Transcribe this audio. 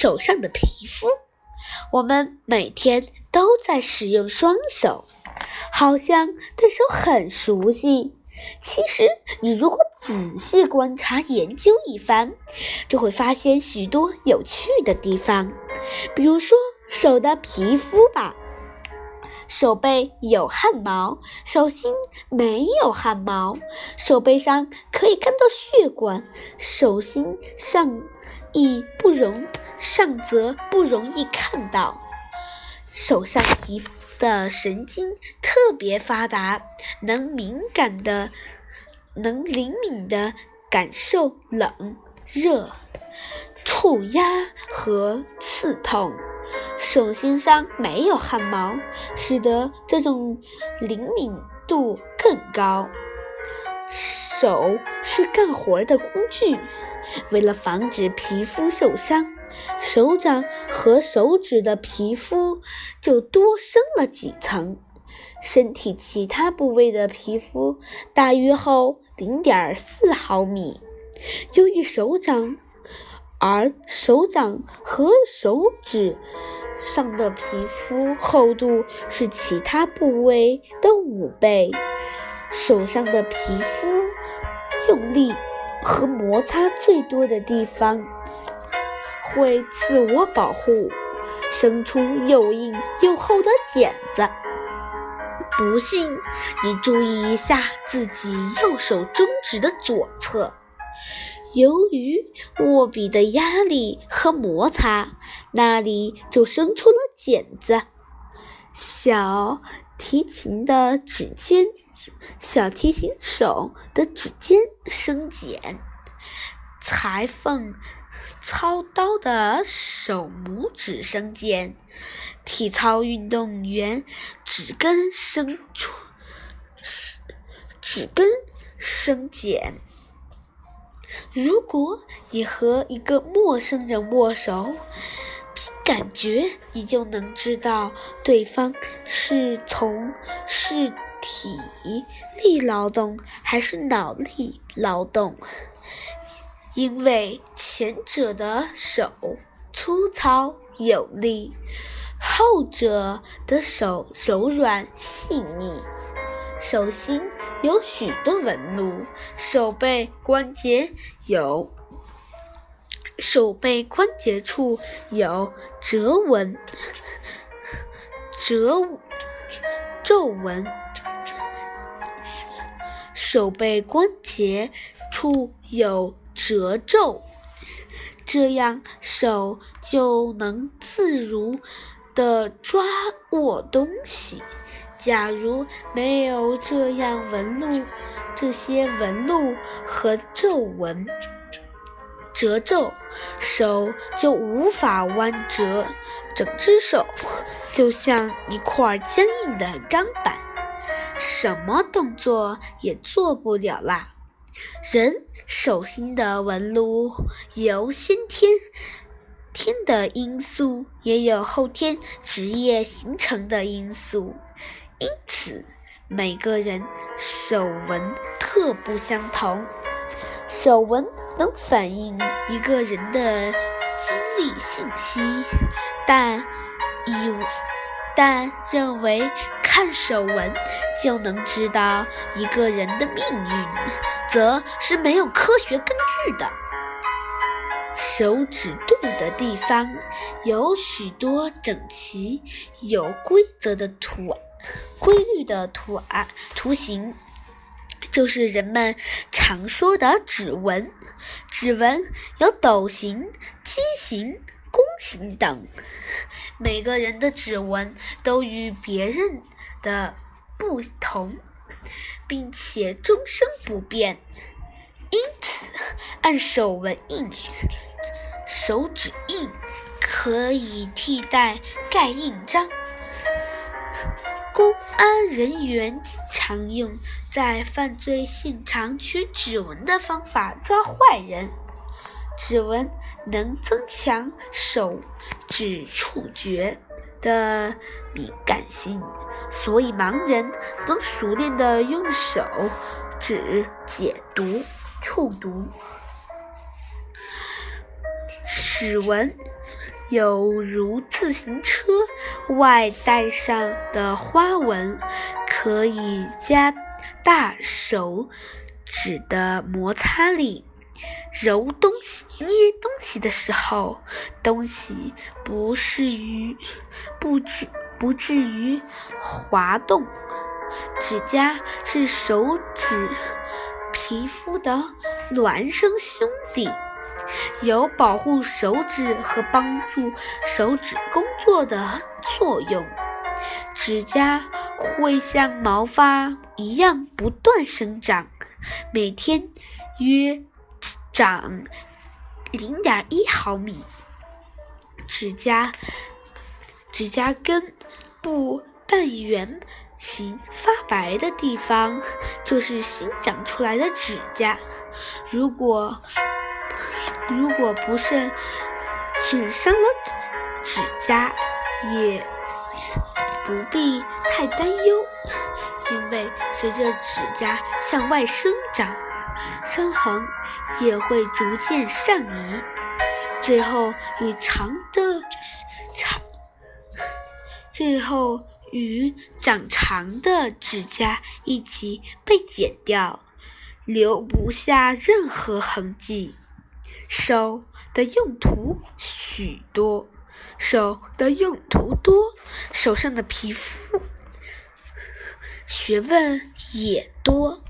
手上的皮肤。我们每天都在使用双手，好像对手很熟悉。其实，你如果仔细观察研究一番，就会发现许多有趣的地方。比如说，手的皮肤吧，手背有汗毛，手心没有汗毛。手背上可以看到血管，手心上亦不容上则不容易看到。手上皮肤。的神经特别发达，能敏感的、能灵敏的感受冷、热、触压和刺痛。手心上没有汗毛，使得这种灵敏度更高。手是干活的工具，为了防止皮肤受伤。手掌和手指的皮肤就多生了几层，身体其他部位的皮肤大约厚零点四毫米。由于手掌，而手掌和手指上的皮肤厚度是其他部位的五倍，手上的皮肤用力和摩擦最多的地方。会自我保护，生出又硬又厚的茧子。不信，你注意一下自己右手中指的左侧，由于握笔的压力和摩擦，那里就生出了茧子。小提琴的指尖，小提琴手的指尖生茧，裁缝。操刀的手拇指生茧，体操运动员指根生出指根生茧。如果你和一个陌生人握手，凭感觉你就能知道对方是从是体力劳动还是脑力劳动。因为前者的手粗糙有力，后者的手柔软细腻。手心有许多纹路，手背关节有手背关节处有折纹、折皱纹，手背关节处有。褶皱，这样手就能自如地抓握东西。假如没有这样纹路，这些纹路和皱纹、褶皱，手就无法弯折，整只手就像一块坚硬的钢板，什么动作也做不了啦。人手心的纹路有先天天的因素，也有后天职业形成的因素，因此每个人手纹特不相同。手纹能反映一个人的经历信息，但以但认为看手纹就能知道一个人的命运。则是没有科学根据的。手指肚的地方有许多整齐、有规则的图、规律的图案图形，就是人们常说的指纹。指纹有斗形、畸形、弓形等，每个人的指纹都与别人的不同。并且终生不变，因此按手纹印、手指印可以替代盖印章。公安人员经常用在犯罪现场取指纹的方法抓坏人。指纹能增强手指触觉。的敏感性，所以盲人能熟练地用手指解读、触读指纹。有如自行车外带上的花纹，可以加大手指的摩擦力。揉东西、捏东西的时候，东西不至于不至不至于滑动。指甲是手指皮肤的孪生兄弟，有保护手指和帮助手指工作的作用。指甲会像毛发一样不断生长，每天约。长零点一毫米，指甲指甲根部半圆形发白的地方就是新长出来的指甲。如果如果不慎损伤了指甲，也不必太担忧，因为随着指甲向外生长。伤痕也会逐渐上移，最后与长的长，最后与长长的指甲一起被剪掉，留不下任何痕迹。手的用途许多，手的用途多，手上的皮肤学问也多。